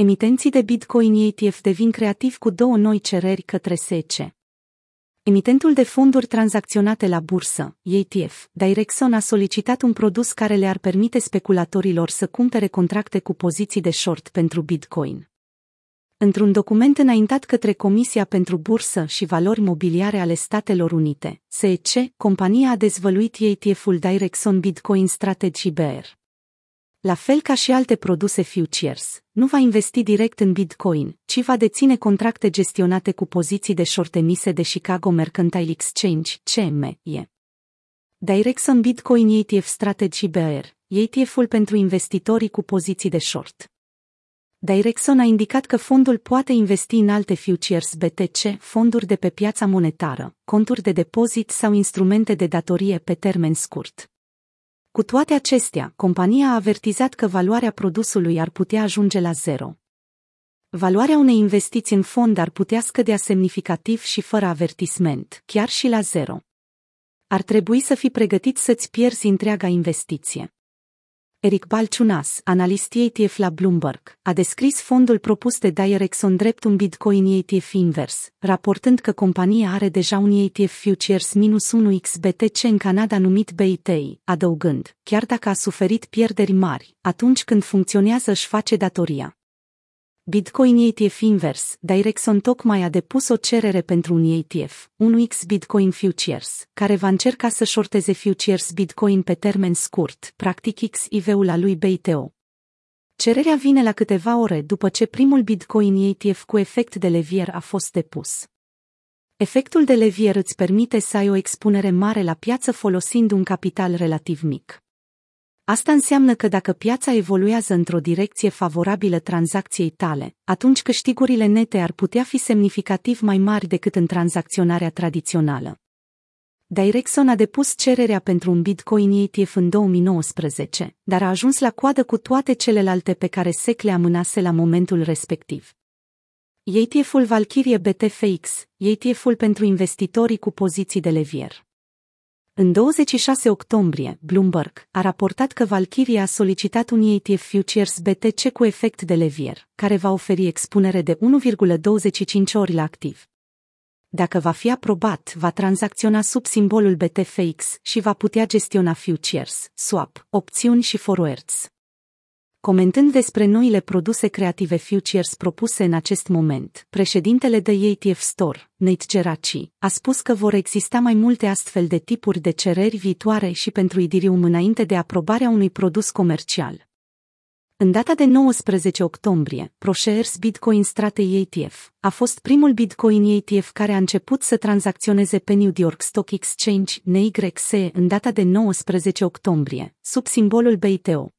Emitenții de Bitcoin ETF devin creativi cu două noi cereri către SEC. Emitentul de fonduri tranzacționate la bursă, ETF, Direxon a solicitat un produs care le-ar permite speculatorilor să cumpere contracte cu poziții de short pentru Bitcoin. Într-un document înaintat către Comisia pentru Bursă și Valori Mobiliare ale Statelor Unite, SEC, compania a dezvăluit ETF-ul Direxon Bitcoin Strategy Bear la fel ca și alte produse futures, nu va investi direct în Bitcoin, ci va deține contracte gestionate cu poziții de short emise de Chicago Mercantile Exchange, CME. Direxon Bitcoin ETF Strategy BR, ETF-ul pentru investitorii cu poziții de short. Direxon a indicat că fondul poate investi în alte futures BTC, fonduri de pe piața monetară, conturi de depozit sau instrumente de datorie pe termen scurt. Cu toate acestea, compania a avertizat că valoarea produsului ar putea ajunge la zero. Valoarea unei investiții în fond ar putea scădea semnificativ și fără avertisment, chiar și la zero. Ar trebui să fii pregătit să-ți pierzi întreaga investiție. Eric Balciunas, analist ETF la Bloomberg, a descris fondul propus de Direxon drept un Bitcoin ETF invers, raportând că compania are deja un ETF Futures minus 1XBTC în Canada numit BITI, adăugând, chiar dacă a suferit pierderi mari, atunci când funcționează își face datoria. Bitcoin ETF Invers, Direxon tocmai a depus o cerere pentru un ETF, 1X Bitcoin Futures, care va încerca să șorteze futures Bitcoin pe termen scurt, practic XIV-ul al lui BITO. Cererea vine la câteva ore după ce primul Bitcoin ETF cu efect de levier a fost depus. Efectul de levier îți permite să ai o expunere mare la piață folosind un capital relativ mic. Asta înseamnă că dacă piața evoluează într-o direcție favorabilă tranzacției tale, atunci câștigurile nete ar putea fi semnificativ mai mari decât în tranzacționarea tradițională. Direxon a depus cererea pentru un Bitcoin ETF în 2019, dar a ajuns la coadă cu toate celelalte pe care SEC le amânase la momentul respectiv. ETF-ul Valkyrie BTFX, ETF-ul pentru investitorii cu poziții de levier. În 26 octombrie, Bloomberg a raportat că Valkyrie a solicitat un ETF Futures BTC cu efect de levier, care va oferi expunere de 1,25 ori la activ. Dacă va fi aprobat, va tranzacționa sub simbolul BTFX și va putea gestiona futures, swap, opțiuni și forwards. Comentând despre noile produse creative futures propuse în acest moment, președintele de ETF Store, Nate Geraci, a spus că vor exista mai multe astfel de tipuri de cereri viitoare și pentru Idirium înainte de aprobarea unui produs comercial. În data de 19 octombrie, ProShares Bitcoin Strategy ETF a fost primul Bitcoin ETF care a început să tranzacționeze pe New York Stock Exchange NYSE în data de 19 octombrie, sub simbolul BITO.